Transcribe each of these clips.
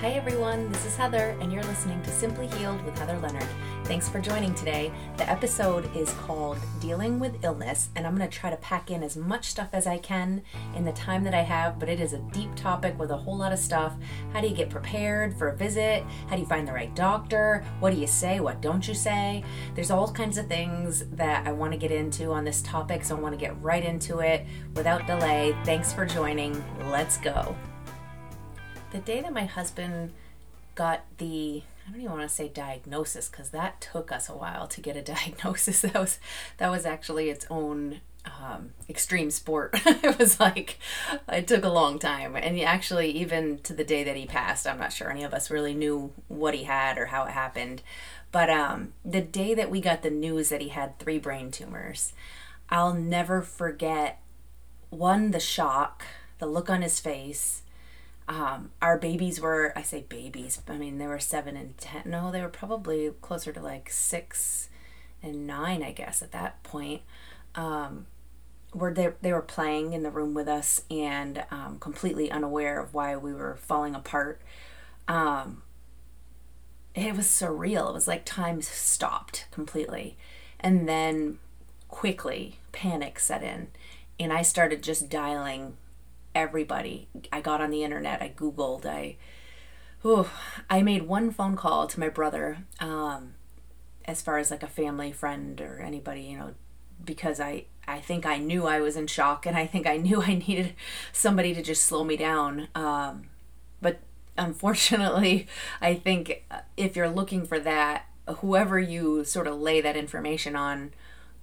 Hi everyone, this is Heather, and you're listening to Simply Healed with Heather Leonard. Thanks for joining today. The episode is called Dealing with Illness, and I'm going to try to pack in as much stuff as I can in the time that I have, but it is a deep topic with a whole lot of stuff. How do you get prepared for a visit? How do you find the right doctor? What do you say? What don't you say? There's all kinds of things that I want to get into on this topic, so I want to get right into it without delay. Thanks for joining. Let's go the day that my husband got the I don't even want to say diagnosis because that took us a while to get a diagnosis. That was that was actually its own um, extreme sport. it was like it took a long time, and actually, even to the day that he passed, I'm not sure any of us really knew what he had or how it happened. But um, the day that we got the news that he had three brain tumors, I'll never forget one the shock, the look on his face, um, our babies were, I say babies, I mean, they were seven and 10. No, they were probably closer to like six and nine, I guess, at that point. Um, where they, they were playing in the room with us and um, completely unaware of why we were falling apart. Um, it was surreal. It was like time stopped completely. And then quickly, panic set in. And I started just dialing everybody. I got on the internet, I Googled, I, whew, I made one phone call to my brother, um, as far as like a family friend or anybody, you know, because I, I think I knew I was in shock and I think I knew I needed somebody to just slow me down. Um, but unfortunately, I think if you're looking for that, whoever you sort of lay that information on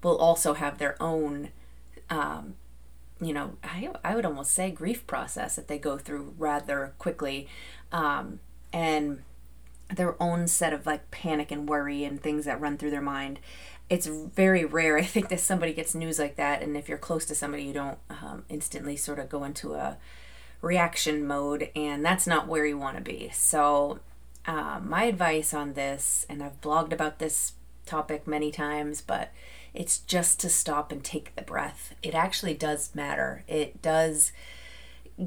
will also have their own um, you know, I, I would almost say grief process that they go through rather quickly. Um, and their own set of like panic and worry and things that run through their mind. It's very rare, I think, that somebody gets news like that. And if you're close to somebody, you don't um, instantly sort of go into a reaction mode. And that's not where you want to be. So, uh, my advice on this, and I've blogged about this topic many times, but it's just to stop and take the breath. It actually does matter. It does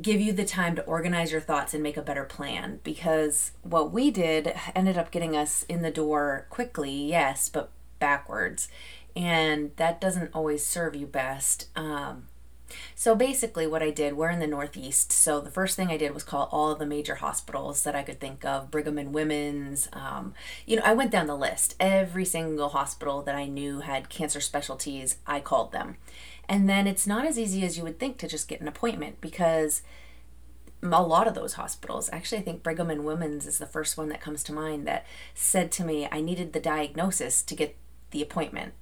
give you the time to organize your thoughts and make a better plan because what we did ended up getting us in the door quickly, yes, but backwards. And that doesn't always serve you best. Um, so basically, what I did, we're in the Northeast. So the first thing I did was call all the major hospitals that I could think of Brigham and Women's. Um, you know, I went down the list. Every single hospital that I knew had cancer specialties, I called them. And then it's not as easy as you would think to just get an appointment because a lot of those hospitals actually i think brigham and women's is the first one that comes to mind that said to me i needed the diagnosis to get the appointment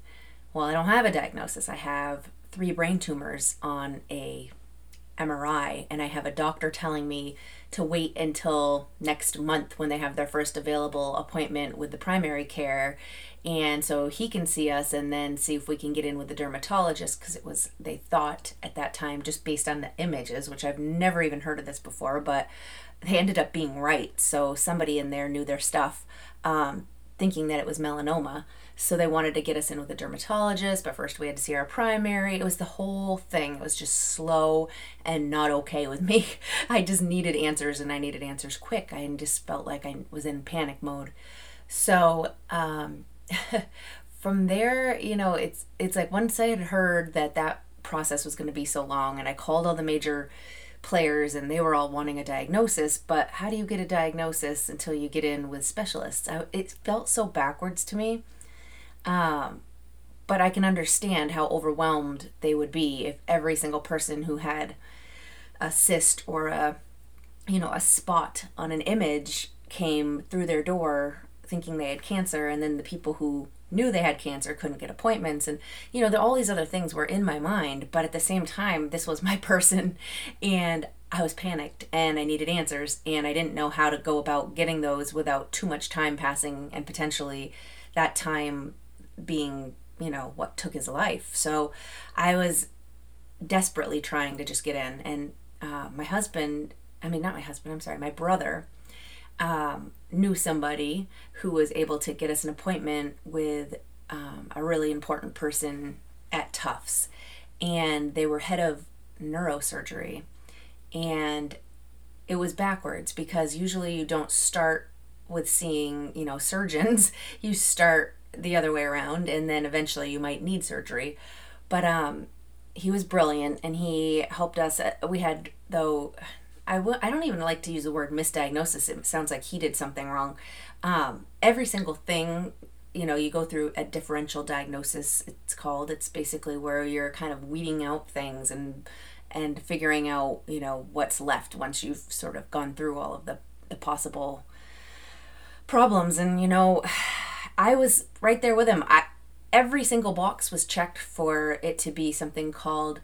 well i don't have a diagnosis i have three brain tumors on a MRI and I have a doctor telling me to wait until next month when they have their first available appointment with the primary care. And so he can see us and then see if we can get in with the dermatologist because it was they thought at that time just based on the images which I've never even heard of this before but they ended up being right. So somebody in there knew their stuff um, thinking that it was melanoma so they wanted to get us in with a dermatologist, but first we had to see our primary. It was the whole thing. It was just slow and not okay with me. I just needed answers and I needed answers quick. I just felt like I was in panic mode. So, um, from there, you know, it's it's like once I had heard that that process was going to be so long and I called all the major players and they were all wanting a diagnosis but how do you get a diagnosis until you get in with specialists I, it felt so backwards to me um, but I can understand how overwhelmed they would be if every single person who had a cyst or a you know a spot on an image came through their door thinking they had cancer and then the people who knew they had cancer couldn't get appointments and you know all these other things were in my mind but at the same time this was my person and I was panicked and I needed answers and I didn't know how to go about getting those without too much time passing and potentially that time being, you know, what took his life. So I was desperately trying to just get in. And uh, my husband, I mean, not my husband, I'm sorry, my brother um, knew somebody who was able to get us an appointment with um, a really important person at Tufts. And they were head of neurosurgery. And it was backwards because usually you don't start with seeing, you know, surgeons. You start the other way around and then eventually you might need surgery. But um he was brilliant and he helped us uh, we had though I w- I don't even like to use the word misdiagnosis. It sounds like he did something wrong. Um, every single thing, you know, you go through a differential diagnosis. It's called. It's basically where you're kind of weeding out things and and figuring out, you know, what's left once you've sort of gone through all of the, the possible problems. And you know, I was right there with him. I every single box was checked for it to be something called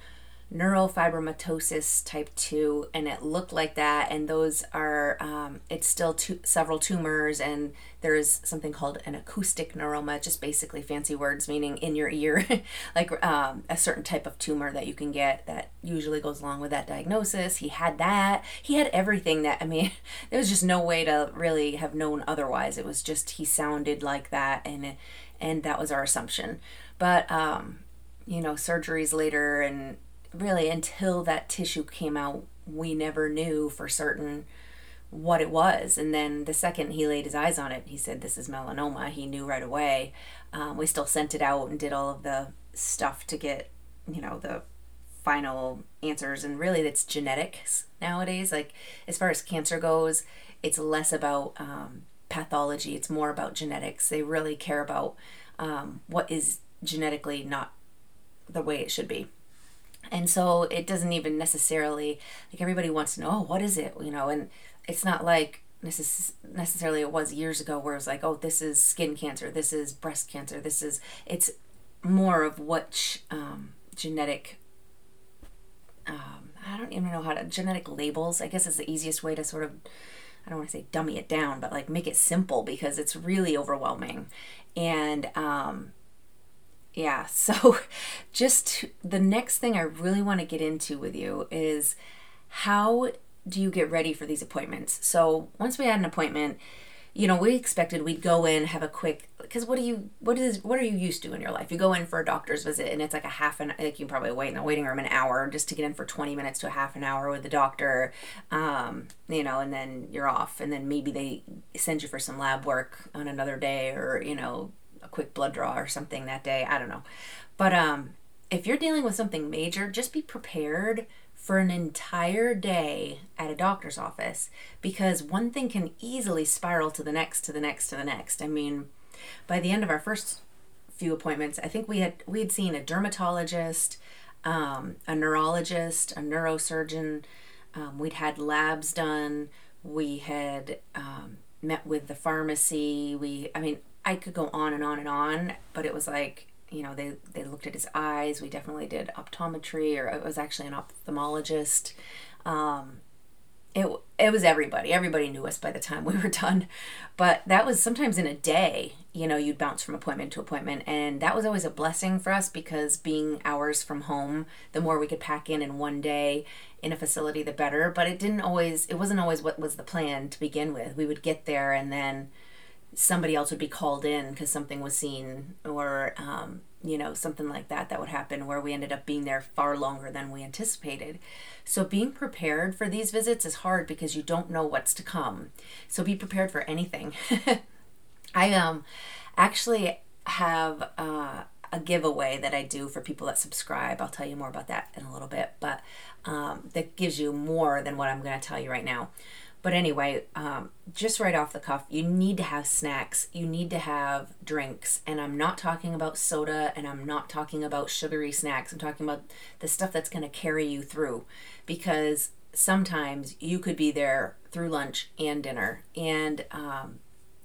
neurofibromatosis type 2 and it looked like that and those are um, it's still two, several tumors and there's something called an acoustic neuroma just basically fancy words meaning in your ear like um, a certain type of tumor that you can get that usually goes along with that diagnosis. He had that. He had everything that i mean there was just no way to really have known otherwise. It was just he sounded like that and and that was our assumption. But um you know surgeries later and really until that tissue came out, we never knew for certain what it was. And then the second he laid his eyes on it, he said, This is melanoma. He knew right away. Um, we still sent it out and did all of the stuff to get, you know, the final answers. And really, it's genetics nowadays. Like, as far as cancer goes, it's less about um, pathology, it's more about genetics. They really care about um, what is genetically not the way it should be and so it doesn't even necessarily like everybody wants to know oh, what is it? You know and it's not like necess- necessarily it was years ago where it was like oh this is skin cancer this is breast cancer this is it's more of what um, genetic um, i don't even know how to genetic labels i guess is the easiest way to sort of i don't want to say dummy it down but like make it simple because it's really overwhelming. And um, yeah, so just the next thing I really want to get into with you is how do you get ready for these appointments? So once we had an appointment, you know, we expected we'd go in, have a quick because what do you what is what are you used to in your life? You go in for a doctor's visit and it's like a half an like you probably wait in the waiting room an hour just to get in for twenty minutes to a half an hour with the doctor, um, you know, and then you're off, and then maybe they send you for some lab work on another day, or you know, quick blood draw or something that day. I don't know. But um, if you're dealing with something major, just be prepared for an entire day at a doctor's office because one thing can easily spiral to the next, to the next, to the next. I mean, by the end of our first few appointments, I think we had we had seen a dermatologist, um, a neurologist, a neurosurgeon. Um, we'd had labs done. We had um, met with the pharmacy. We, I mean, I could go on and on and on, but it was like, you know, they, they looked at his eyes. We definitely did optometry, or it was actually an ophthalmologist. Um, it, it was everybody. Everybody knew us by the time we were done. But that was sometimes in a day, you know, you'd bounce from appointment to appointment. And that was always a blessing for us because being hours from home, the more we could pack in in one day in a facility, the better. But it didn't always, it wasn't always what was the plan to begin with. We would get there and then somebody else would be called in because something was seen or um, you know something like that that would happen where we ended up being there far longer than we anticipated. So being prepared for these visits is hard because you don't know what's to come. So be prepared for anything. I um actually have uh, a giveaway that i do for people that subscribe. I'll tell you more about that in a little bit but um, that gives you more than what i'm going to tell you right now but anyway, um, just right off the cuff, you need to have snacks. You need to have drinks. And I'm not talking about soda and I'm not talking about sugary snacks. I'm talking about the stuff that's going to carry you through. Because sometimes you could be there through lunch and dinner and um,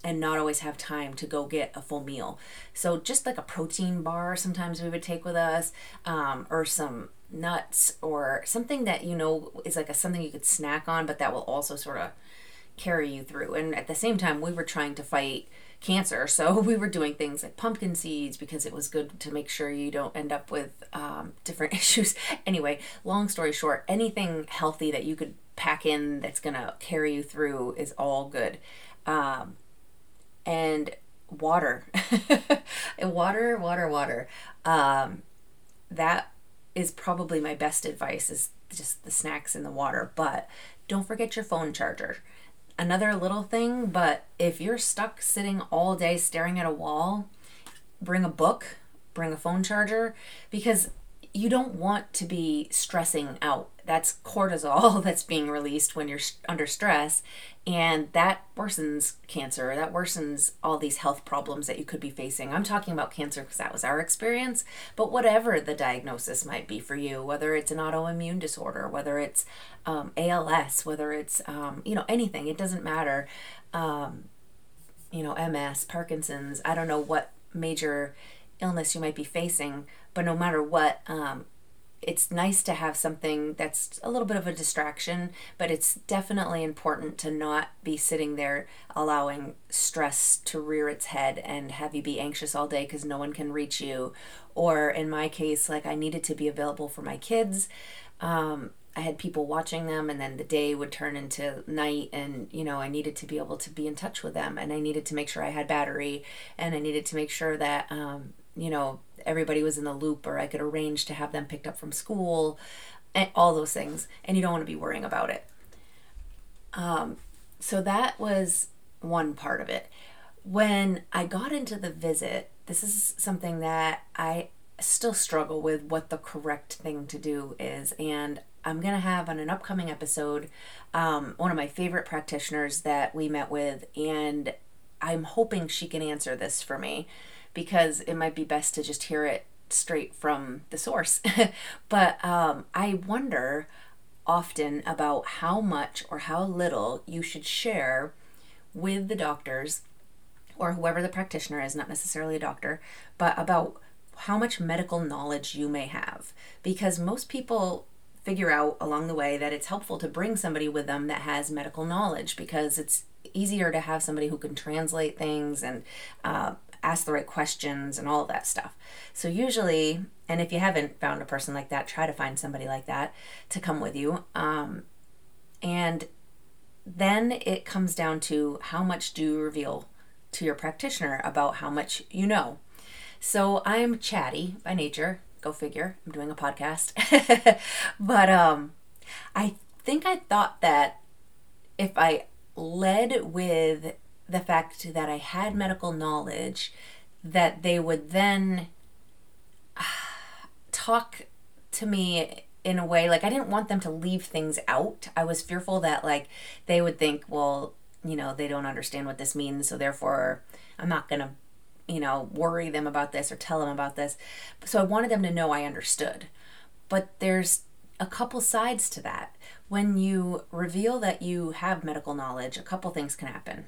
and not always have time to go get a full meal. So just like a protein bar, sometimes we would take with us, um, or some nuts or something that you know is like a something you could snack on but that will also sort of carry you through. And at the same time we were trying to fight cancer so we were doing things like pumpkin seeds because it was good to make sure you don't end up with um, different issues. Anyway long story short anything healthy that you could pack in that's gonna carry you through is all good. Um, and water. Water water water. Um, that is probably my best advice is just the snacks and the water. But don't forget your phone charger. Another little thing, but if you're stuck sitting all day staring at a wall, bring a book, bring a phone charger, because you don't want to be stressing out. That's cortisol that's being released when you're under stress, and that worsens cancer. That worsens all these health problems that you could be facing. I'm talking about cancer because that was our experience, but whatever the diagnosis might be for you, whether it's an autoimmune disorder, whether it's um, ALS, whether it's um, you know anything, it doesn't matter. Um, you know, MS, Parkinson's. I don't know what major illness you might be facing, but no matter what, um, it's nice to have something that's a little bit of a distraction, but it's definitely important to not be sitting there allowing stress to rear its head and have you be anxious all day because no one can reach you. Or in my case, like I needed to be available for my kids. Um, I had people watching them, and then the day would turn into night, and you know, I needed to be able to be in touch with them, and I needed to make sure I had battery, and I needed to make sure that um, you know, everybody was in the loop or I could arrange to have them picked up from school and all those things. And you don't want to be worrying about it. Um, so that was one part of it. When I got into the visit, this is something that I still struggle with what the correct thing to do is. And I'm going to have on an upcoming episode um, one of my favorite practitioners that we met with, and I'm hoping she can answer this for me because it might be best to just hear it straight from the source. but um, I wonder often about how much or how little you should share with the doctors or whoever the practitioner is, not necessarily a doctor, but about how much medical knowledge you may have. Because most people figure out along the way that it's helpful to bring somebody with them that has medical knowledge because it's easier to have somebody who can translate things and uh, ask the right questions and all of that stuff. So usually, and if you haven't found a person like that, try to find somebody like that to come with you. Um, and then it comes down to how much do you reveal to your practitioner about how much you know. So I'm chatty by nature. Go figure. I'm doing a podcast. but um, I think I thought that if I led with the fact that I had medical knowledge, that they would then uh, talk to me in a way like I didn't want them to leave things out. I was fearful that like they would think, well, you know, they don't understand what this means, so therefore I'm not going to you know, worry them about this or tell them about this. So I wanted them to know I understood. But there's a couple sides to that. When you reveal that you have medical knowledge, a couple things can happen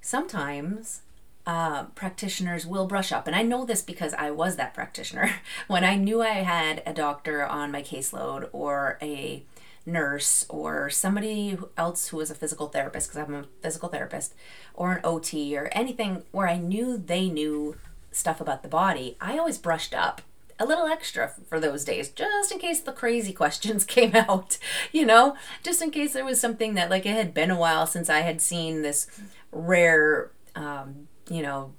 sometimes uh, practitioners will brush up. And I know this because I was that practitioner. when I knew I had a doctor on my caseload or a nurse or somebody else who was a physical therapist, because I'm a physical therapist, or an OT or anything where I knew they knew stuff about the body, I always brushed up a little extra for those days, just in case the crazy questions came out, you know, just in case there was something that, like, it had been a while since I had seen this rare, um, you know,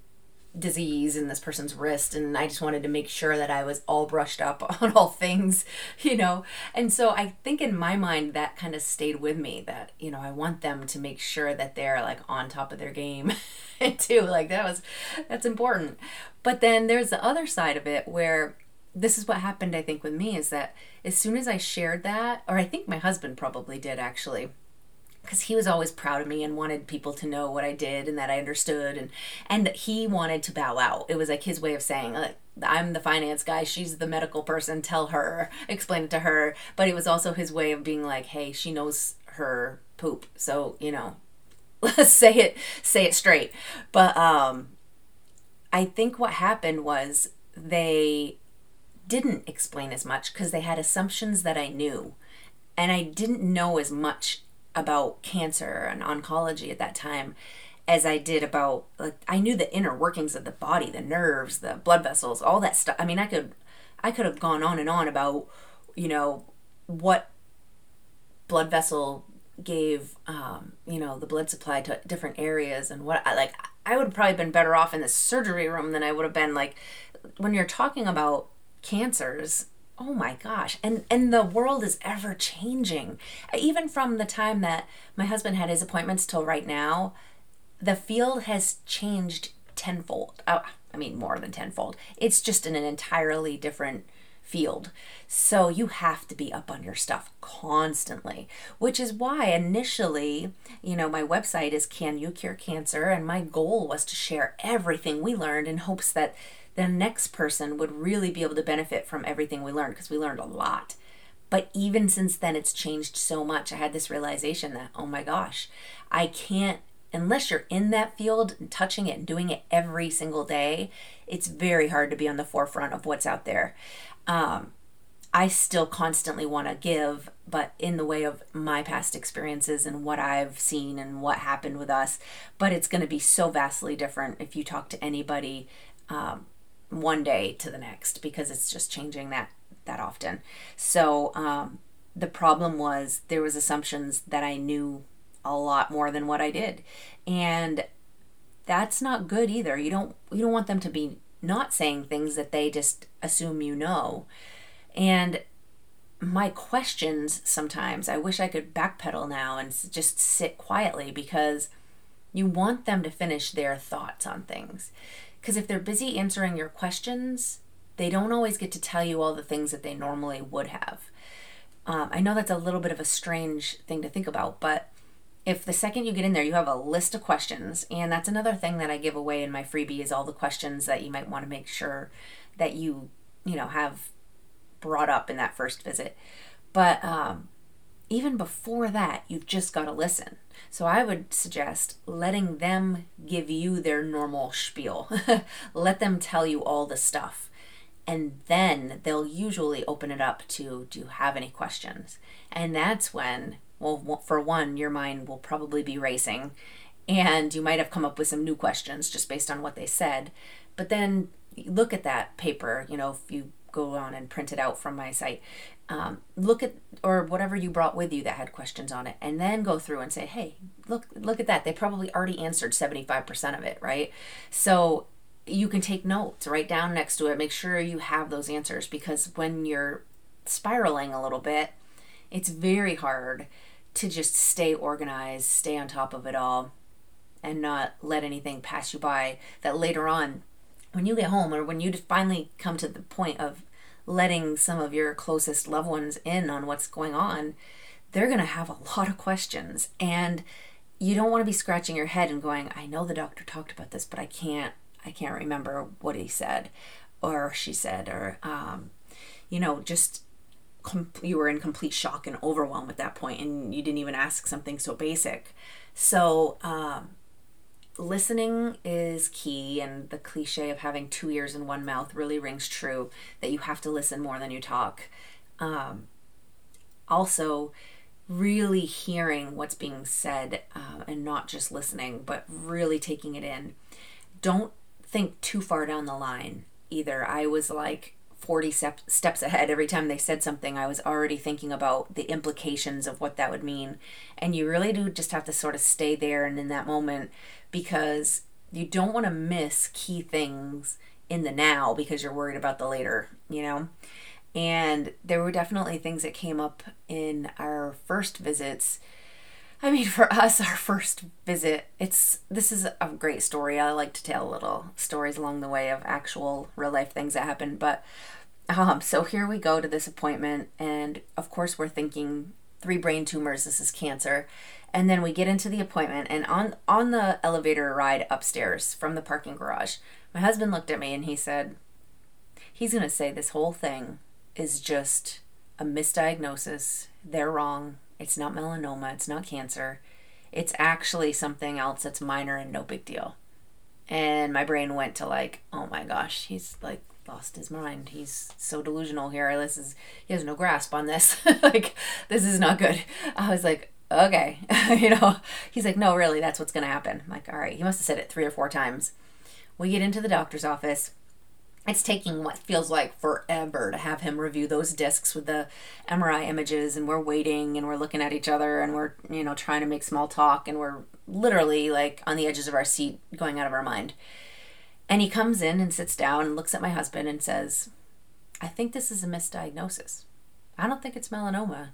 disease in this person's wrist and I just wanted to make sure that I was all brushed up on all things, you know. And so I think in my mind that kind of stayed with me that, you know, I want them to make sure that they're like on top of their game too. Like that was that's important. But then there's the other side of it where this is what happened I think with me is that as soon as I shared that or I think my husband probably did actually because he was always proud of me and wanted people to know what I did and that I understood and and he wanted to bow out. It was like his way of saying like I'm the finance guy, she's the medical person, tell her, explain it to her, but it was also his way of being like, "Hey, she knows her poop." So, you know, let's say it say it straight. But um I think what happened was they didn't explain as much because they had assumptions that I knew and I didn't know as much about cancer and oncology at that time as I did about like I knew the inner workings of the body, the nerves, the blood vessels, all that stuff. I mean, I could I could have gone on and on about you know what blood vessel gave um, you know the blood supply to different areas and what I like I would have probably been better off in the surgery room than I would have been like when you're talking about cancers oh my gosh. And and the world is ever changing. Even from the time that my husband had his appointments till right now the field has changed tenfold. Oh, i mean more than tenfold. It's just in an entirely different field. So you have to be up on your stuff constantly which is why initially you know my website is can you cure cancer? And my goal was to share everything we learned in hopes that the next person would really be able to benefit from everything we learned because we learned a lot. But even since then, it's changed so much. I had this realization that, oh my gosh, I can't, unless you're in that field and touching it and doing it every single day, it's very hard to be on the forefront of what's out there. Um, I still constantly want to give, but in the way of my past experiences and what I've seen and what happened with us. But it's going to be so vastly different if you talk to anybody um, one day to the next because it's just changing that that often. So um, the problem was there was assumptions that I knew a lot more than what I did, and that's not good either. You don't you don't want them to be not saying things that they just assume you know, and my questions sometimes I wish I could backpedal now and just sit quietly because you want them to finish their thoughts on things. Because if they're busy answering your questions, they don't always get to tell you all the things that they normally would have. Um, I know that's a little bit of a strange thing to think about, but if the second you get in there, you have a list of questions, and that's another thing that I give away in my freebie is all the questions that you might want to make sure that you, you know, have brought up in that first visit. But um, even before that, you've just got to listen. So I would suggest letting them give you their normal spiel. Let them tell you all the stuff. And then they'll usually open it up to do you have any questions? And that's when, well, for one, your mind will probably be racing and you might have come up with some new questions just based on what they said. But then look at that paper, you know, if you go on and print it out from my site um, look at or whatever you brought with you that had questions on it and then go through and say hey look look at that. They probably already answered 75% of it right? So you can take notes write down next to it make sure you have those answers because when you're spiraling a little bit it's very hard to just stay organized stay on top of it all and not let anything pass you by that later on when you get home or when you finally come to the point of letting some of your closest loved ones in on what's going on, they're going to have a lot of questions. And you don't want to be scratching your head and going, I know the doctor talked about this, but I can't, I can't remember what he said or she said, or, um, you know, just com- you were in complete shock and overwhelm at that point and you didn't even ask something so basic. So, um, listening is key, and the cliche of having two ears and one mouth really rings true that you have to listen more than you talk. Um, also, really hearing what's being said uh, and not just listening, but really taking it in. Don't think too far down the line either. I was like, 40 step, steps ahead. Every time they said something, I was already thinking about the implications of what that would mean. And you really do just have to sort of stay there and in that moment because you don't want to miss key things in the now because you're worried about the later, you know? And there were definitely things that came up in our first visits. I mean, for us, our first visit, it's this is a great story. I like to tell little stories along the way of actual real life things that happened. But um, so here we go to this appointment, and of course, we're thinking three brain tumors, this is cancer. And then we get into the appointment, and on, on the elevator ride upstairs from the parking garage, my husband looked at me and he said, He's to say this whole thing is just a misdiagnosis. They're wrong. It's not melanoma. It's not cancer. It's actually something else that's minor and no big deal. And my brain went to like, oh my gosh, he's like lost his mind. He's so delusional here. This is he has no grasp on this. like this is not good. I was like, okay, you know. He's like, no, really, that's what's gonna happen. I'm like, all right. He must have said it three or four times. We get into the doctor's office. It's taking what feels like forever to have him review those discs with the MRI images, and we're waiting and we're looking at each other and we're, you know, trying to make small talk and we're literally like on the edges of our seat, going out of our mind. And he comes in and sits down and looks at my husband and says, I think this is a misdiagnosis. I don't think it's melanoma.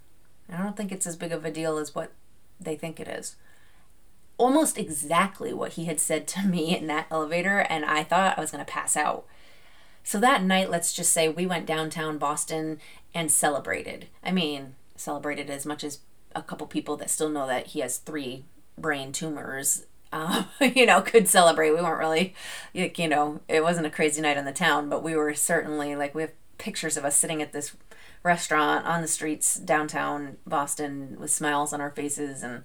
I don't think it's as big of a deal as what they think it is. Almost exactly what he had said to me in that elevator, and I thought I was going to pass out. So that night, let's just say we went downtown Boston and celebrated. I mean, celebrated as much as a couple people that still know that he has three brain tumors uh, you know, could celebrate. We weren't really, you know, it wasn't a crazy night in the town, but we were certainly like, we have pictures of us sitting at this restaurant on the streets downtown Boston with smiles on our faces and,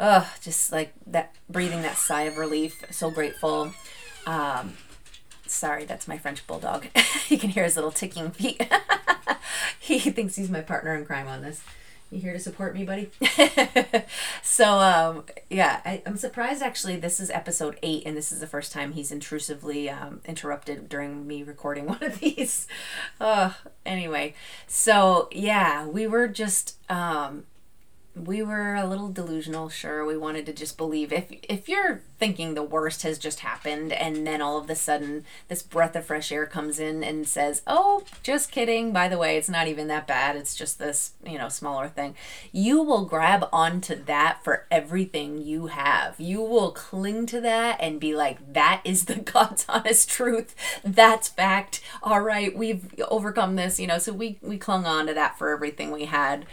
oh, just like that, breathing that sigh of relief. So grateful. Um, sorry, that's my French bulldog. you can hear his little ticking feet. he thinks he's my partner in crime on this. You here to support me, buddy? so, um, yeah, I, am surprised actually. This is episode eight, and this is the first time he's intrusively um, interrupted during me recording one of these. Uh, anyway, so yeah, we were just um, we were a little delusional sure. We wanted to just believe if if you're thinking the worst has just happened and then all of a sudden this breath of fresh air comes in and says oh just kidding. By the way it's not even that bad. It's just this you know smaller thing. You will grab onto that for everything you have. You will cling to that and be like that is the god's honest truth. That's fact. All right we've overcome this you know. So we we clung on to that for everything we had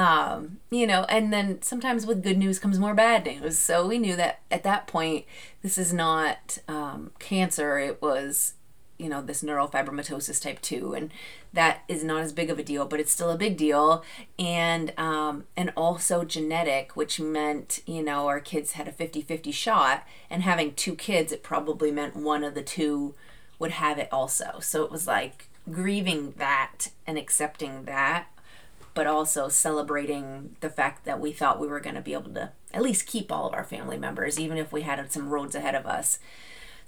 um, you know, and then sometimes with good news comes more bad news. So we knew that at that point, this is not um, cancer. It was, you know, this neurofibromatosis type 2. And that is not as big of a deal, but it's still a big deal. And, um, and also genetic, which meant, you know, our kids had a 50 50 shot. And having two kids, it probably meant one of the two would have it also. So it was like grieving that and accepting that but also celebrating the fact that we thought we were going to be able to at least keep all of our family members, even if we had some roads ahead of us.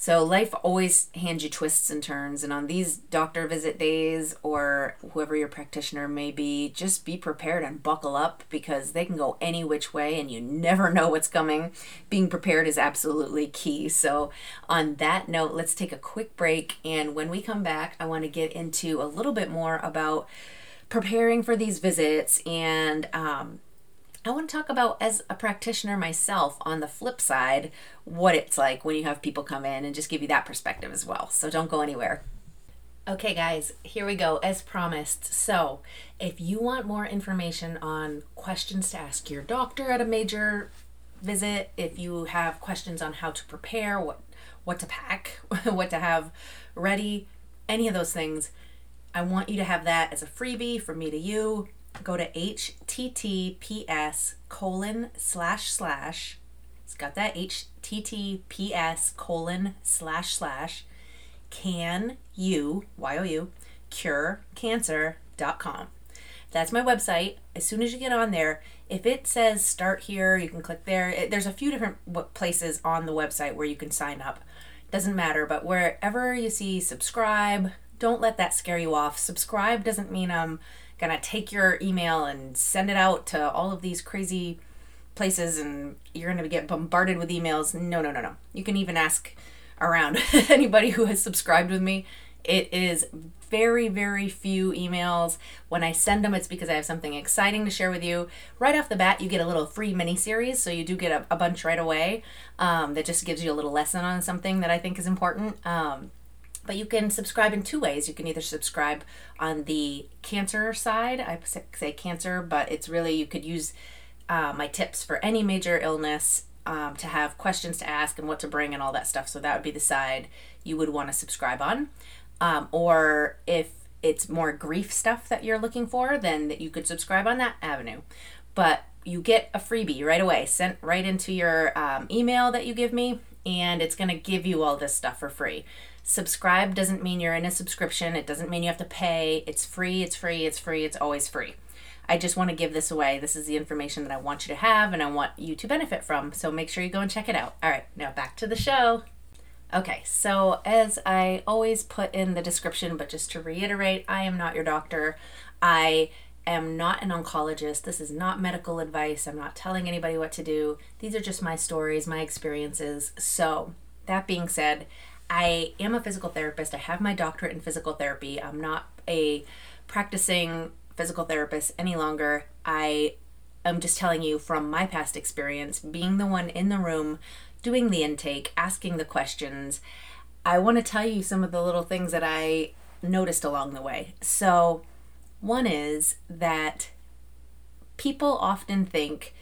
So life always hands you twists and turns, and on these doctor visit days or whoever your practitioner may be, just be prepared and buckle up because they can go any which way and you never know what's coming. Being prepared is absolutely key. So, on that note, let's take a quick break, and when we come back, I want to get into a little bit more about preparing for these visits and um, I want to talk about, as a practitioner myself, on the flip side, what it's like when you have people come in and just give you that perspective as well. So don't go anywhere. Okay, guys, here we go, as promised. So, if you want more information on questions to ask your doctor at a major visit, if you have questions on how to prepare, what what to pack, what to have ready, any of those things, I want you to have that as a freebie from me to you. Go to https colon slash slash. It's got that https colon slash slash. Can you y-o-u cure cancer.com that's my website. As soon as you get on there if it says start here you can click there. It, there's a few different places on the website where you can sign up. Doesn't matter but wherever you see subscribe don't let that scare you off. Subscribe doesn't mean I'm going to take your email and send it out to all of these crazy places and you're going to get bombarded with emails. No, no, no, no. You can even ask around anybody who has subscribed with me. It is very, very few emails. When I send them, it's because I have something exciting to share with you. Right off the bat, you get a little free mini series, so you do get a, a bunch right away um, that just gives you a little lesson on something that I think is important. Um, but you can subscribe in two ways. You can either subscribe on the cancer side, I say cancer, but it's really, you could use uh, my tips for any major illness um, to have questions to ask and what to bring and all that stuff. So that would be the side you would want to subscribe on. Um, or if it's more grief stuff that you're looking for, then that you could subscribe on that avenue. But you get a freebie right away, sent right into your um, email that you give me, and it's going to give you all this stuff for free. Subscribe doesn't mean you're in a subscription. It doesn't mean you have to pay. It's free, it's free, it's free, it's always free. I just want to give this away. This is the information that I want you to have and I want you to benefit from. So make sure you go and check it out. All right, now back to the show. Okay, so as I always put in the description, but just to reiterate, I am not your doctor. I am not an oncologist. This is not medical advice. I'm not telling anybody what to do. These are just my stories, my experiences. So, that being said, I am a physical therapist. I have my doctorate in physical therapy. I'm not a practicing physical therapist any longer. I am just telling you from my past experience, being the one in the room doing the intake, asking the questions. I want to tell you some of the little things that I noticed along the way. So, one is that people often think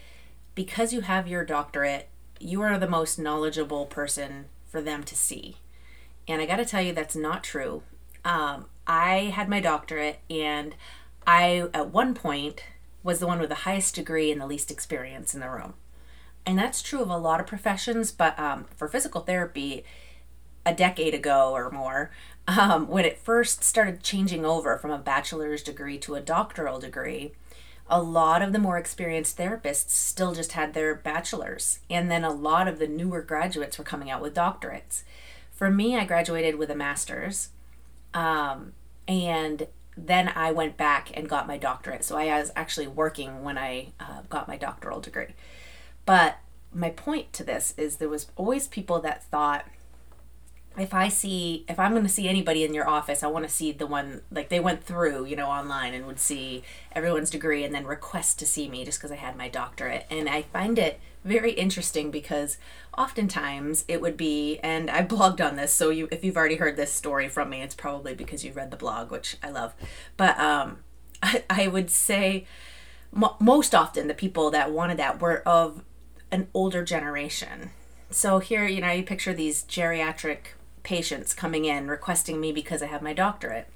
because you have your doctorate, you are the most knowledgeable person for them to see. And I got to tell you, that's not true. Um, I had my doctorate, and I, at one point, was the one with the highest degree and the least experience in the room. And that's true of a lot of professions, but um, for physical therapy, a decade ago or more, um, when it first started changing over from a bachelor's degree to a doctoral degree, a lot of the more experienced therapists still just had their bachelor's. And then a lot of the newer graduates were coming out with doctorates. For me, I graduated with a master's. Um, and then I went back and got my doctorate. So I was actually working when I uh, got my doctoral degree. But my point to this is there was always people that thought if I see if I'm going to see anybody in your office, I want to see the one like they went through, you know, online and would see everyone's degree and then request to see me just because I had my doctorate. And I find it very interesting because oftentimes it would be and I blogged on this, so you if you've already heard this story from me, it's probably because you've read the blog, which I love. But um I, I would say mo- most often the people that wanted that were of an older generation. So here, you know, you picture these geriatric patients coming in requesting me because I have my doctorate.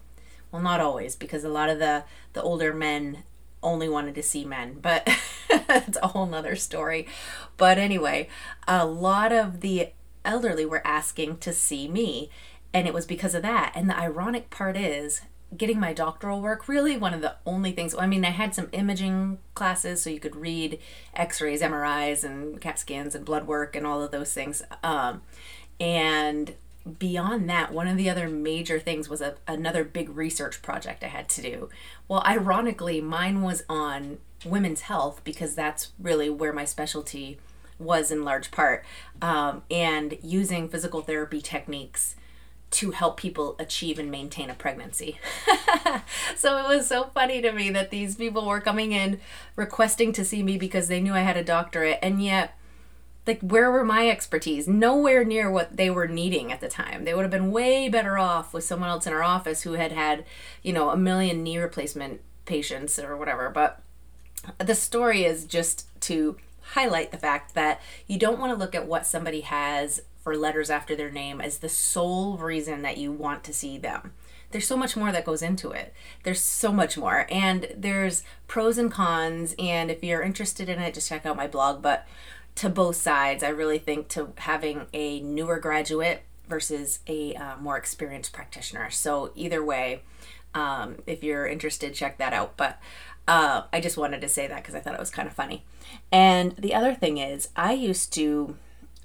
Well, not always, because a lot of the the older men only wanted to see men, but it's a whole nother story. But anyway, a lot of the elderly were asking to see me, and it was because of that. And the ironic part is, getting my doctoral work really one of the only things i mean i had some imaging classes so you could read x-rays mris and cat scans and blood work and all of those things um, and beyond that, one of the other major things was a, another big research project I had to do. Well, ironically, mine was on women's health because that's really where my specialty was in large part, um, and using physical therapy techniques to help people achieve and maintain a pregnancy. so it was so funny to me that these people were coming in requesting to see me because they knew I had a doctorate, and yet like where were my expertise nowhere near what they were needing at the time they would have been way better off with someone else in our office who had had you know a million knee replacement patients or whatever but the story is just to highlight the fact that you don't want to look at what somebody has for letters after their name as the sole reason that you want to see them there's so much more that goes into it. There's so much more. And there's pros and cons. And if you're interested in it, just check out my blog. But to both sides. I really think to having a newer graduate versus a uh, more experienced practitioner. So either way, um, if you're interested, check that out. But uh, I just wanted to say that because I thought it was kind of funny. And the other thing is, I used to,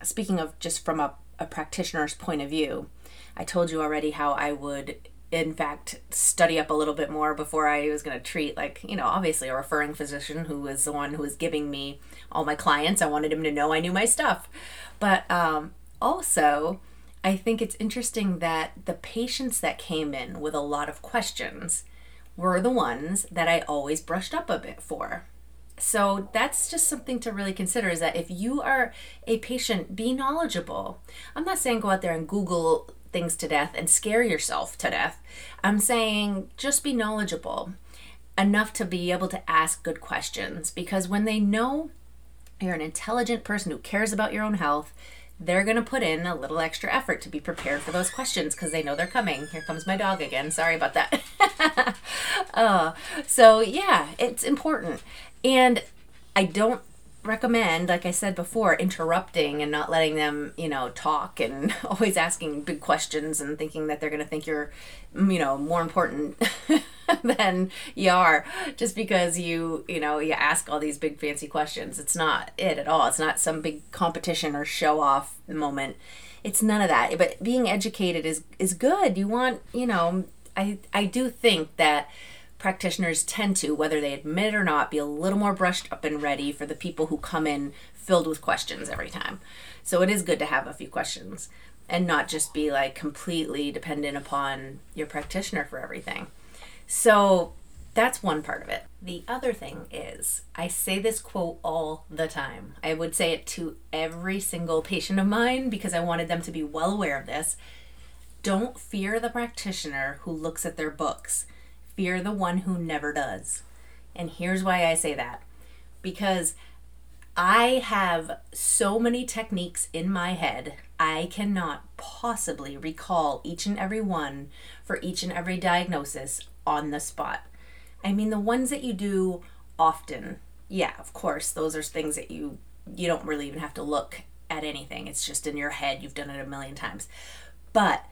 speaking of just from a, a practitioner's point of view, I told you already how I would in fact study up a little bit more before I was going to treat like you know obviously a referring physician who was the one who was giving me all my clients. I wanted him to know I knew my stuff. But um, also I think it's interesting that the patients that came in with a lot of questions were the ones that I always brushed up a bit for. So that's just something to really consider is that if you are a patient be knowledgeable. I'm not saying go out there and google things to death and scare yourself to death. I'm saying just be knowledgeable enough to be able to ask good questions because when they know you're an intelligent person who cares about your own health, they're going to put in a little extra effort to be prepared for those questions because they know they're coming. Here comes my dog again. Sorry about that. uh, so, yeah, it's important. And I don't recommend, like I said before, interrupting and not letting them, you know, talk and always asking big questions and thinking that they're going to think you're, mm, you know, more important than you are just because you, you know, you ask all these big fancy questions. It's not it at all. It's not some big competition or show off moment. It's none of that. But being educated is is good. You want, you know, I I do think that practitioners tend to, whether they admit it or not, be a little more brushed up and ready for the people who come in filled with questions every time. So it is good to have a few questions and not just be like completely dependent upon your practitioner for everything. So that's one part of it. The other thing is, I say this quote all the time. I would say it to every single patient of mine because I wanted them to be well aware of this. Don't fear the practitioner who looks at their books, fear the one who never does. And here's why I say that because I have so many techniques in my head, I cannot possibly recall each and every one for each and every diagnosis on the spot. I mean, the ones that you do often, yeah, of course, those are things that you you don't really even have to look at anything. It's just in your head. You've done it a million times. But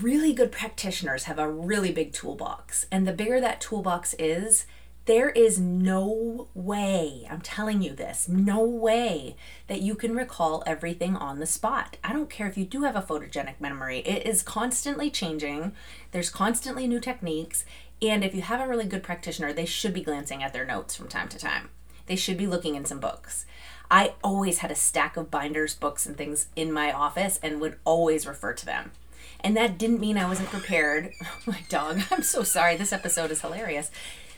really good practitioners have a really big toolbox. And the bigger that toolbox is, there is no way, I'm telling you this, no way that you can recall everything on the spot. I don't care if you do have a photogenic memory, it is constantly changing. There's constantly new techniques. And if you have a really good practitioner, they should be glancing at their notes from time to time. They should be looking in some books. I always had a stack of binders, books, and things in my office and would always refer to them. And that didn't mean I wasn't prepared. my dog, I'm so sorry. This episode is hilarious.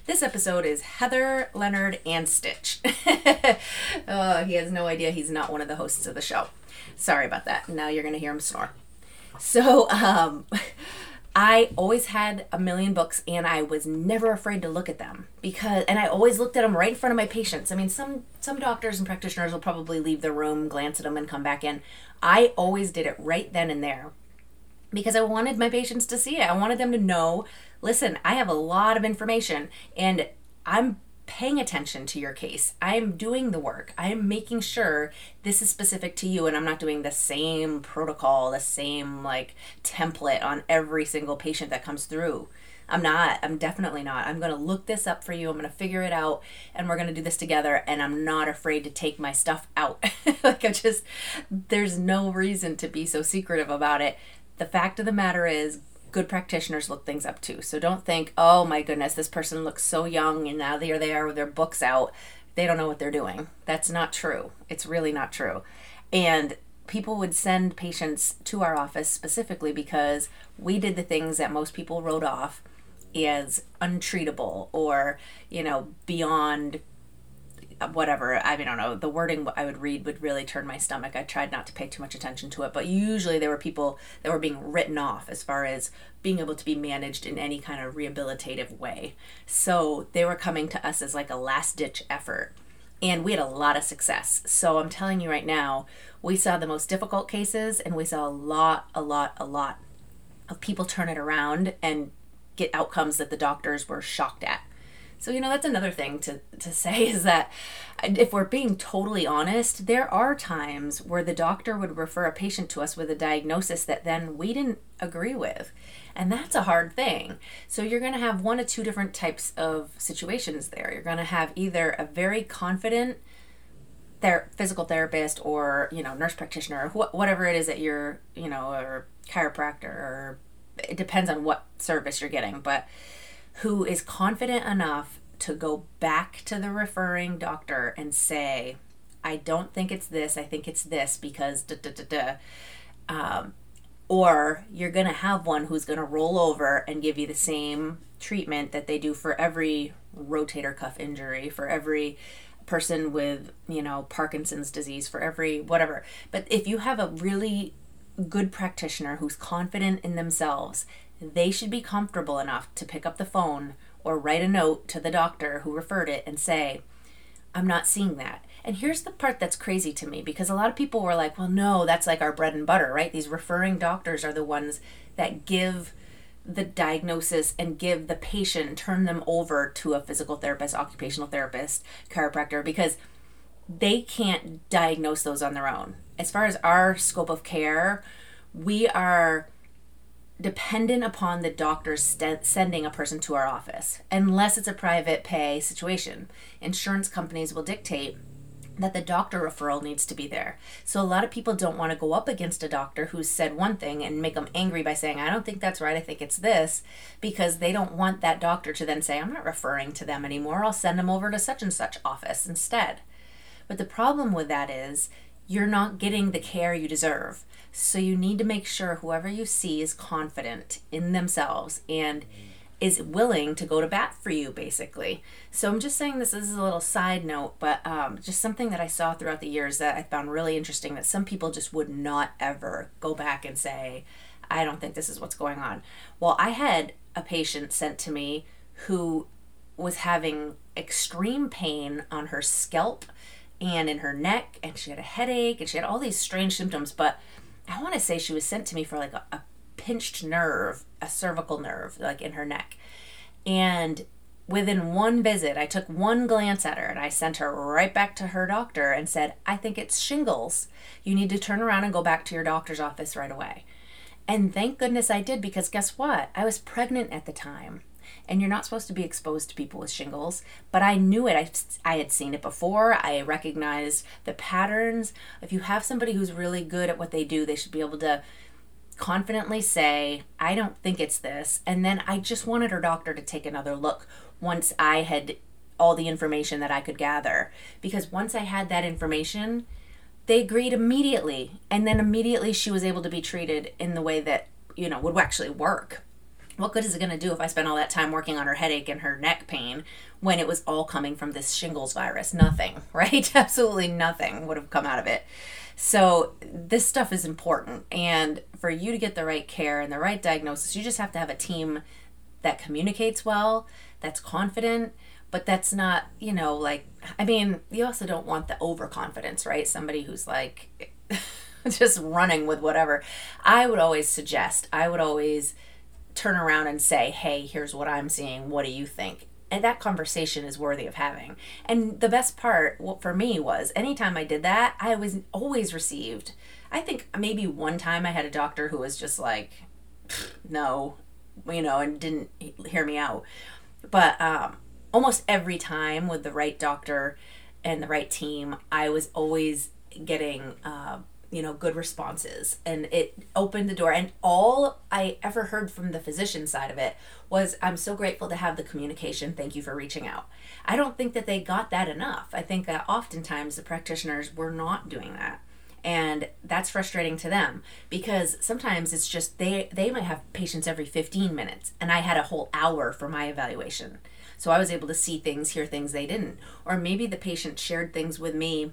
This episode is Heather, Leonard, and Stitch. oh, he has no idea he's not one of the hosts of the show. Sorry about that. Now you're going to hear him snore. So, um, I always had a million books and I was never afraid to look at them because and I always looked at them right in front of my patients. I mean, some some doctors and practitioners will probably leave the room, glance at them and come back in. I always did it right then and there because I wanted my patients to see it. I wanted them to know, listen, I have a lot of information and I'm paying attention to your case. I'm doing the work. I'm making sure this is specific to you and I'm not doing the same protocol, the same like template on every single patient that comes through. I'm not. I'm definitely not. I'm going to look this up for you. I'm going to figure it out and we're going to do this together and I'm not afraid to take my stuff out. like I just there's no reason to be so secretive about it. The fact of the matter is good practitioners look things up too. So don't think, oh my goodness, this person looks so young and now they're there with their books out. They don't know what they're doing. That's not true. It's really not true. And people would send patients to our office specifically because we did the things that most people wrote off as untreatable or, you know, beyond whatever i mean i don't know the wording i would read would really turn my stomach. I tried not to pay too much attention to it but usually there were people that were being written off as far as being able to be managed in any kind of rehabilitative way. So they were coming to us as like a last ditch effort and we had a lot of success. So i'm telling you right now we saw the most difficult cases and we saw a lot a lot a lot of people turn it around and get outcomes that the doctors were shocked at so, you know, that's another thing to, to say is that if we're being totally honest, there are times where the doctor would refer a patient to us with a diagnosis that then we didn't agree with. And that's a hard thing. So, you're going to have one of two different types of situations there. You're going to have either a very confident ther- physical therapist or, you know, nurse practitioner or wh- whatever it is that you're, you know, or chiropractor or it depends on what service you're getting. But who is confident enough to go back to the referring doctor and say, I don't think it's this, I think it's this because da da da da. Um, or you're going to have one who's going to roll over and give you the same treatment that they do for every rotator cuff injury, for every person with, you know, Parkinson's disease, for every whatever. But if you have a really good practitioner who's confident in themselves they should be comfortable enough to pick up the phone or write a note to the doctor who referred it and say, I'm not seeing that. And here's the part that's crazy to me because a lot of people were like, well, no, that's like our bread and butter, right? These referring doctors are the ones that give the diagnosis and give the patient, turn them over to a physical therapist, occupational therapist, chiropractor, because they can't diagnose those on their own. As far as our scope of care, we are dependent upon the doctor st- sending a person to our office, unless it's a private pay situation. Insurance companies will dictate that the doctor referral needs to be there. So a lot of people don't want to go up against a doctor who's said one thing and make them angry by saying, I don't think that's right, I think it's this, because they don't want that doctor to then say, I'm not referring to them anymore, I'll send them over to such and such office instead. But the problem with that is you're not getting the care you deserve. So you need to make sure whoever you see is confident in themselves and is willing to go to bat for you, basically. So I'm just saying this, is a little side note, but um, just something that I saw throughout the years that I found really interesting that some people just would not ever go back and say, I don't think this is what's going on. Well, I had a patient sent to me who was having extreme pain on her scalp and in her neck, and she had a headache, and she had all these strange symptoms. But I want to say she was sent to me for like a, a pinched nerve, a cervical nerve, like in her neck. And within one visit, I took one glance at her and I sent her right back to her doctor and said, I think it's shingles. You need to turn around and go back to your doctor's office right away. And thank goodness I did because guess what? I was pregnant at the time. And you're not supposed to be exposed to people with shingles, but I knew it. I, I had seen it before. I recognized the patterns. If you have somebody who's really good at what they do, they should be able to confidently say, I don't think it's this. And then I just wanted her doctor to take another look once I had all the information that I could gather. Because once I had that information, they agreed immediately. And then immediately she was able to be treated in the way that, you know, would actually work. What good is it going to do if I spend all that time working on her headache and her neck pain when it was all coming from this shingles virus? Nothing, right? Absolutely nothing would have come out of it. So, this stuff is important. And for you to get the right care and the right diagnosis, you just have to have a team that communicates well, that's confident, but that's not, you know, like, I mean, you also don't want the overconfidence, right? Somebody who's like just running with whatever. I would always suggest, I would always turn around and say, hey, here's what I'm seeing. What do you think? and that conversation is worthy of having. And the best part for me was anytime I did that, I was always received. I think maybe one time I had a doctor who was just like, no, you know, and didn't hear me out. But um, almost every time with the right doctor and the right team, I was always getting uh, you know good responses. And it opened the door. And all i ever heard from the physician side of it was i'm so grateful to have the communication. Thank you for reaching out. I don't think that they got that enough. I think that oftentimes the practitioners were not doing that. And that's frustrating to them because sometimes it's just they they might have patients every 15 minutes and i had a whole hour for my evaluation. So i was able to see things hear things they didn't. Or maybe the patient shared things with me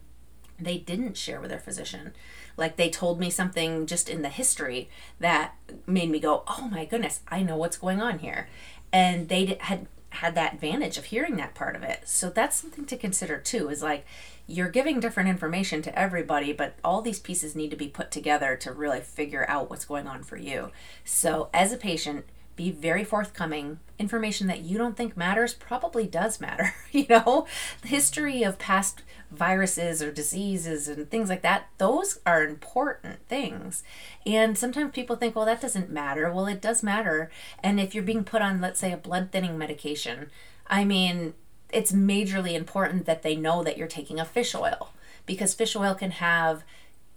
they didn't share with their physician like they told me something just in the history that made me go, "Oh my goodness, I know what's going on here." And they had had that advantage of hearing that part of it. So that's something to consider too. Is like you're giving different information to everybody, but all these pieces need to be put together to really figure out what's going on for you. So as a patient, be very forthcoming. Information that you don't think matters probably does matter. you know, the history of past viruses or diseases and things like that, those are important things. And sometimes people think, well, that doesn't matter. Well, it does matter. And if you're being put on, let's say, a blood thinning medication, I mean, it's majorly important that they know that you're taking a fish oil because fish oil can have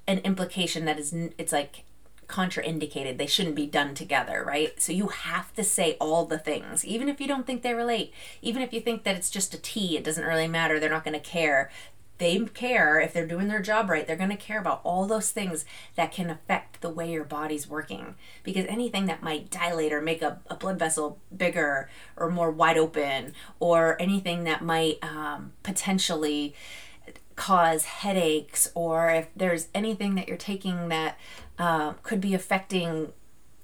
an implication that is it's like contraindicated. They shouldn't be done together, right? So you have to say all the things, even if you don't think they relate. Even if you think that it's just a tea, it doesn't really matter, they're not going to care. They care if they're doing their job right. They're going to care about all those things that can affect the way your body's working. Because anything that might dilate or make a, a blood vessel bigger or more wide open, or anything that might um, potentially cause headaches, or if there's anything that you're taking that uh, could be affecting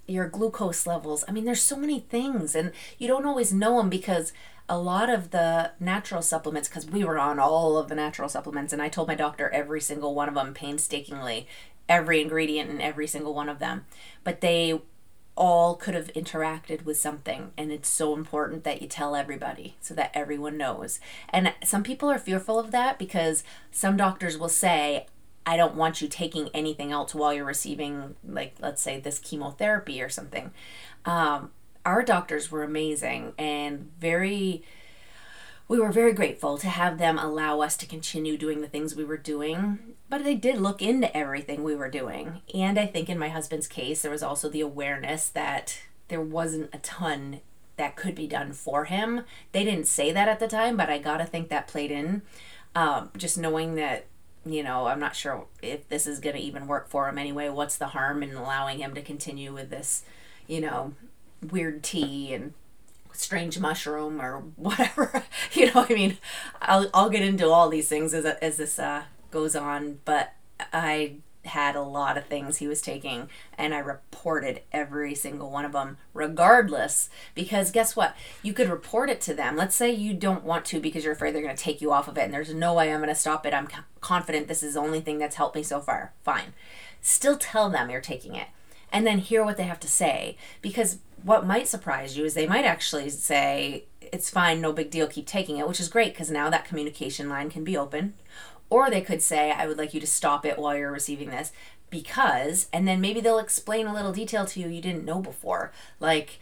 your glucose levels. I mean, there's so many things, and you don't always know them because a lot of the natural supplements, because we were on all of the natural supplements, and I told my doctor every single one of them painstakingly, every ingredient in every single one of them, but they all could have interacted with something and it's so important that you tell everybody so that everyone knows and some people are fearful of that because some doctors will say I don't want you taking anything else while you're receiving, like, let's say, this chemotherapy or something. Um, our doctors were amazing and very, we were very grateful to have them allow us to continue doing the things we were doing. But they did look into everything we were doing. And I think in my husband's case, there was also the awareness that there wasn't a ton that could be done for him. They didn't say that at the time, but I gotta think that played in. Um, just knowing that you know, I'm not sure if this is going to even work for him anyway. What's the harm in allowing him to continue with this, you know, weird tea and strange mushroom or whatever. you know, I mean, I'll I'll get into all these things as as this uh, goes on, but I had a lot of things he was taking and I reported every single one of them regardless because guess what? You could report it to them. Let's say you don't want to because you're afraid they're going to take you off of it and there's no way I'm going to stop it. I'm confident this is the only thing that's helped me so far. Fine. Still tell them you're taking it and then hear what they have to say because what might surprise you is they might actually say it's fine no big deal keep taking it which is great because now that communication line can be open or they could say i would like you to stop it while you're receiving this because and then maybe they'll explain a little detail to you you didn't know before like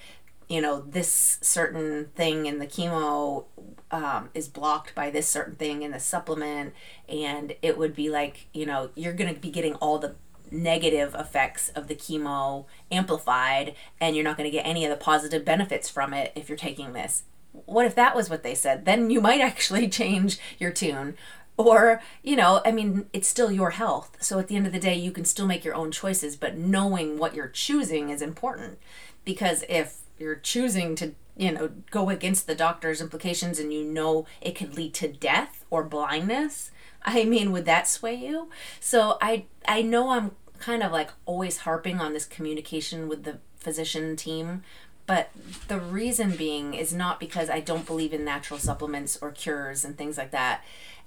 you know this certain thing in the chemo um, is blocked by this certain thing in the supplement and it would be like you know you're going to be getting all the negative effects of the chemo amplified and you're not going to get any of the positive benefits from it if you're taking this. What if that was what they said? Then you might actually change your tune. Or, you know, I mean, it's still your health. So at the end of the day, you can still make your own choices, but knowing what you're choosing is important. Because if you're choosing to, you know, go against the doctor's implications and you know it could lead to death or blindness, I mean, would that sway you? So I I know I'm kind of like always harping on this communication with the physician team, but the reason being is not because I don't believe in natural supplements or cures and things like that.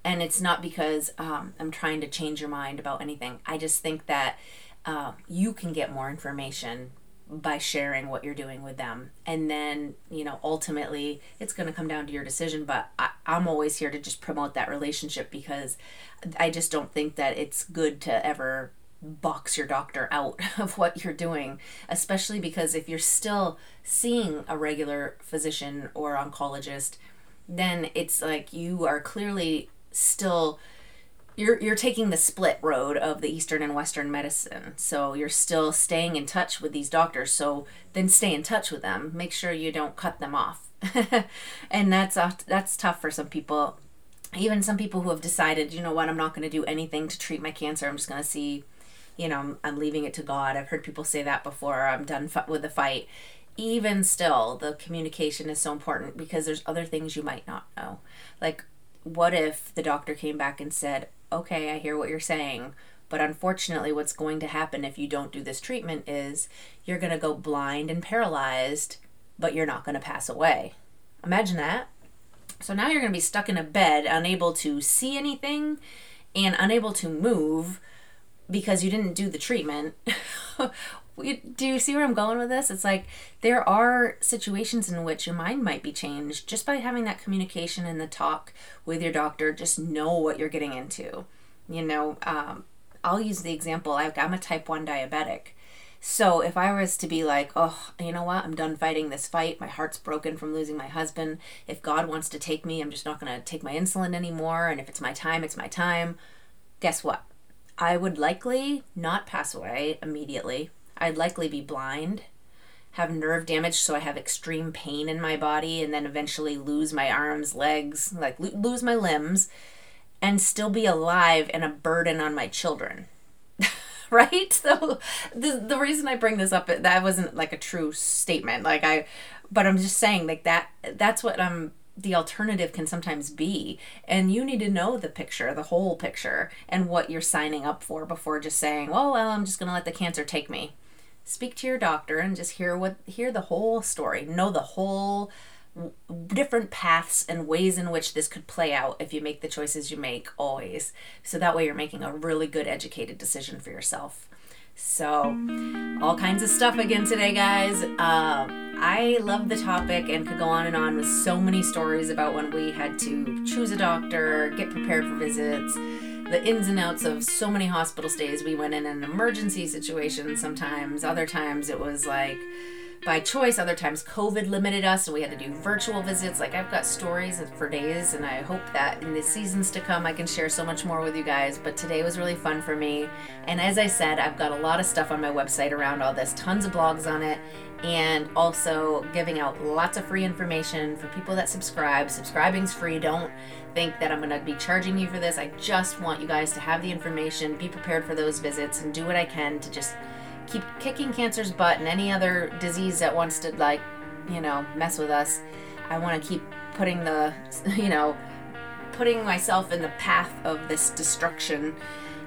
And it's not because um, I'm trying to change your mind about anything. I just think that uh, you can get more information by sharing what you're doing with them. And then, you know, ultimately it's going to come down to your decision. But I, I'm always here to just promote that relationship because I just don't think that it's good to ever box your doctor out of what you're doing, especially because if you're still seeing a regular physician or oncologist, then it's like you are clearly still you're you're taking the split road of the eastern and western medicine. So you're still staying in touch with these doctors. So then stay in touch with them. Make sure you don't cut them off. And that's uh, that's tough for some people. Even some people who have decided you know what i'm not going to do anything to treat my cancer. I'm just going to see you know I'm, I'm leaving it to god. I've heard people say that before. I'm done with the fight. Even still the communication is so important because there's other things you might not know. Like what if the doctor came back and said okay, I hear what you're saying. But unfortunately, what's going to happen if you don't do this treatment is you're going to go blind and paralyzed, but you're not going to pass away. Imagine that. So now you're going to be stuck in a bed, unable to see anything and unable to move because you didn't do the treatment. do you see where I'm going with this? It's like there are situations in which your mind might be changed just by having that communication and the talk with your doctor. Just know what you're getting into. You know, um, I'll use the example like I'm a type 1 diabetic. So if I was to be like, oh, you know what? I'm done fighting this fight. My heart's broken from losing my husband. If God wants to take me, I'm just not going to take my insulin anymore. And if it's my time, it's my time. Guess what? I would likely not pass away immediately I'd likely be blind, have nerve damage, so I have extreme pain in my body, and then eventually lose my arms, legs, like lose my limbs, and still be alive and a burden on my children. right? So the the reason I bring this up that wasn't like a true statement. Like I but I'm just saying like that that's what I'm the alternative can sometimes be. And you need to know the picture, the whole picture, and what you're signing up for before just saying, "Well, well, I'm just going to let the cancer take me." Speak to your doctor and just hear what hear the whole story. Know the whole different paths and ways in which this could play out if you make the choices you make always. So that way you're making a really good educated decision for yourself. So all kinds of stuff again today guys. Uh, i love the topic and could go on and on with so many stories about when we had to choose a doctor get prepared for visits the ins and outs of so many hospital stays. We went in an emergency situation sometimes, other times it was like by choice, other times COVID limited us and we had to do virtual visits. Like I've got stories for days and I hope that in the seasons to come I can share so much more with you guys. But today was really fun for me. And as I said, I've got a lot of stuff on my website around all this, tons of blogs on it and also giving out lots of free information for people that subscribe. Subscribing's free. Don't think that I'm going to be charging you for this. I just want you guys to have the information, be prepared for those visits, and do what I can to just keep kicking cancer's butt and any other disease that wants to like you know, mess with us. I want to keep putting the, you know, putting myself in the path of this destruction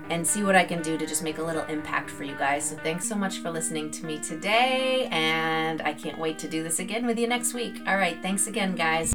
and see what I can do to just make a little impact for you guys. So thanks so much for listening to me today, and I can't wait to do this again with you next week. All right, thanks again, guys.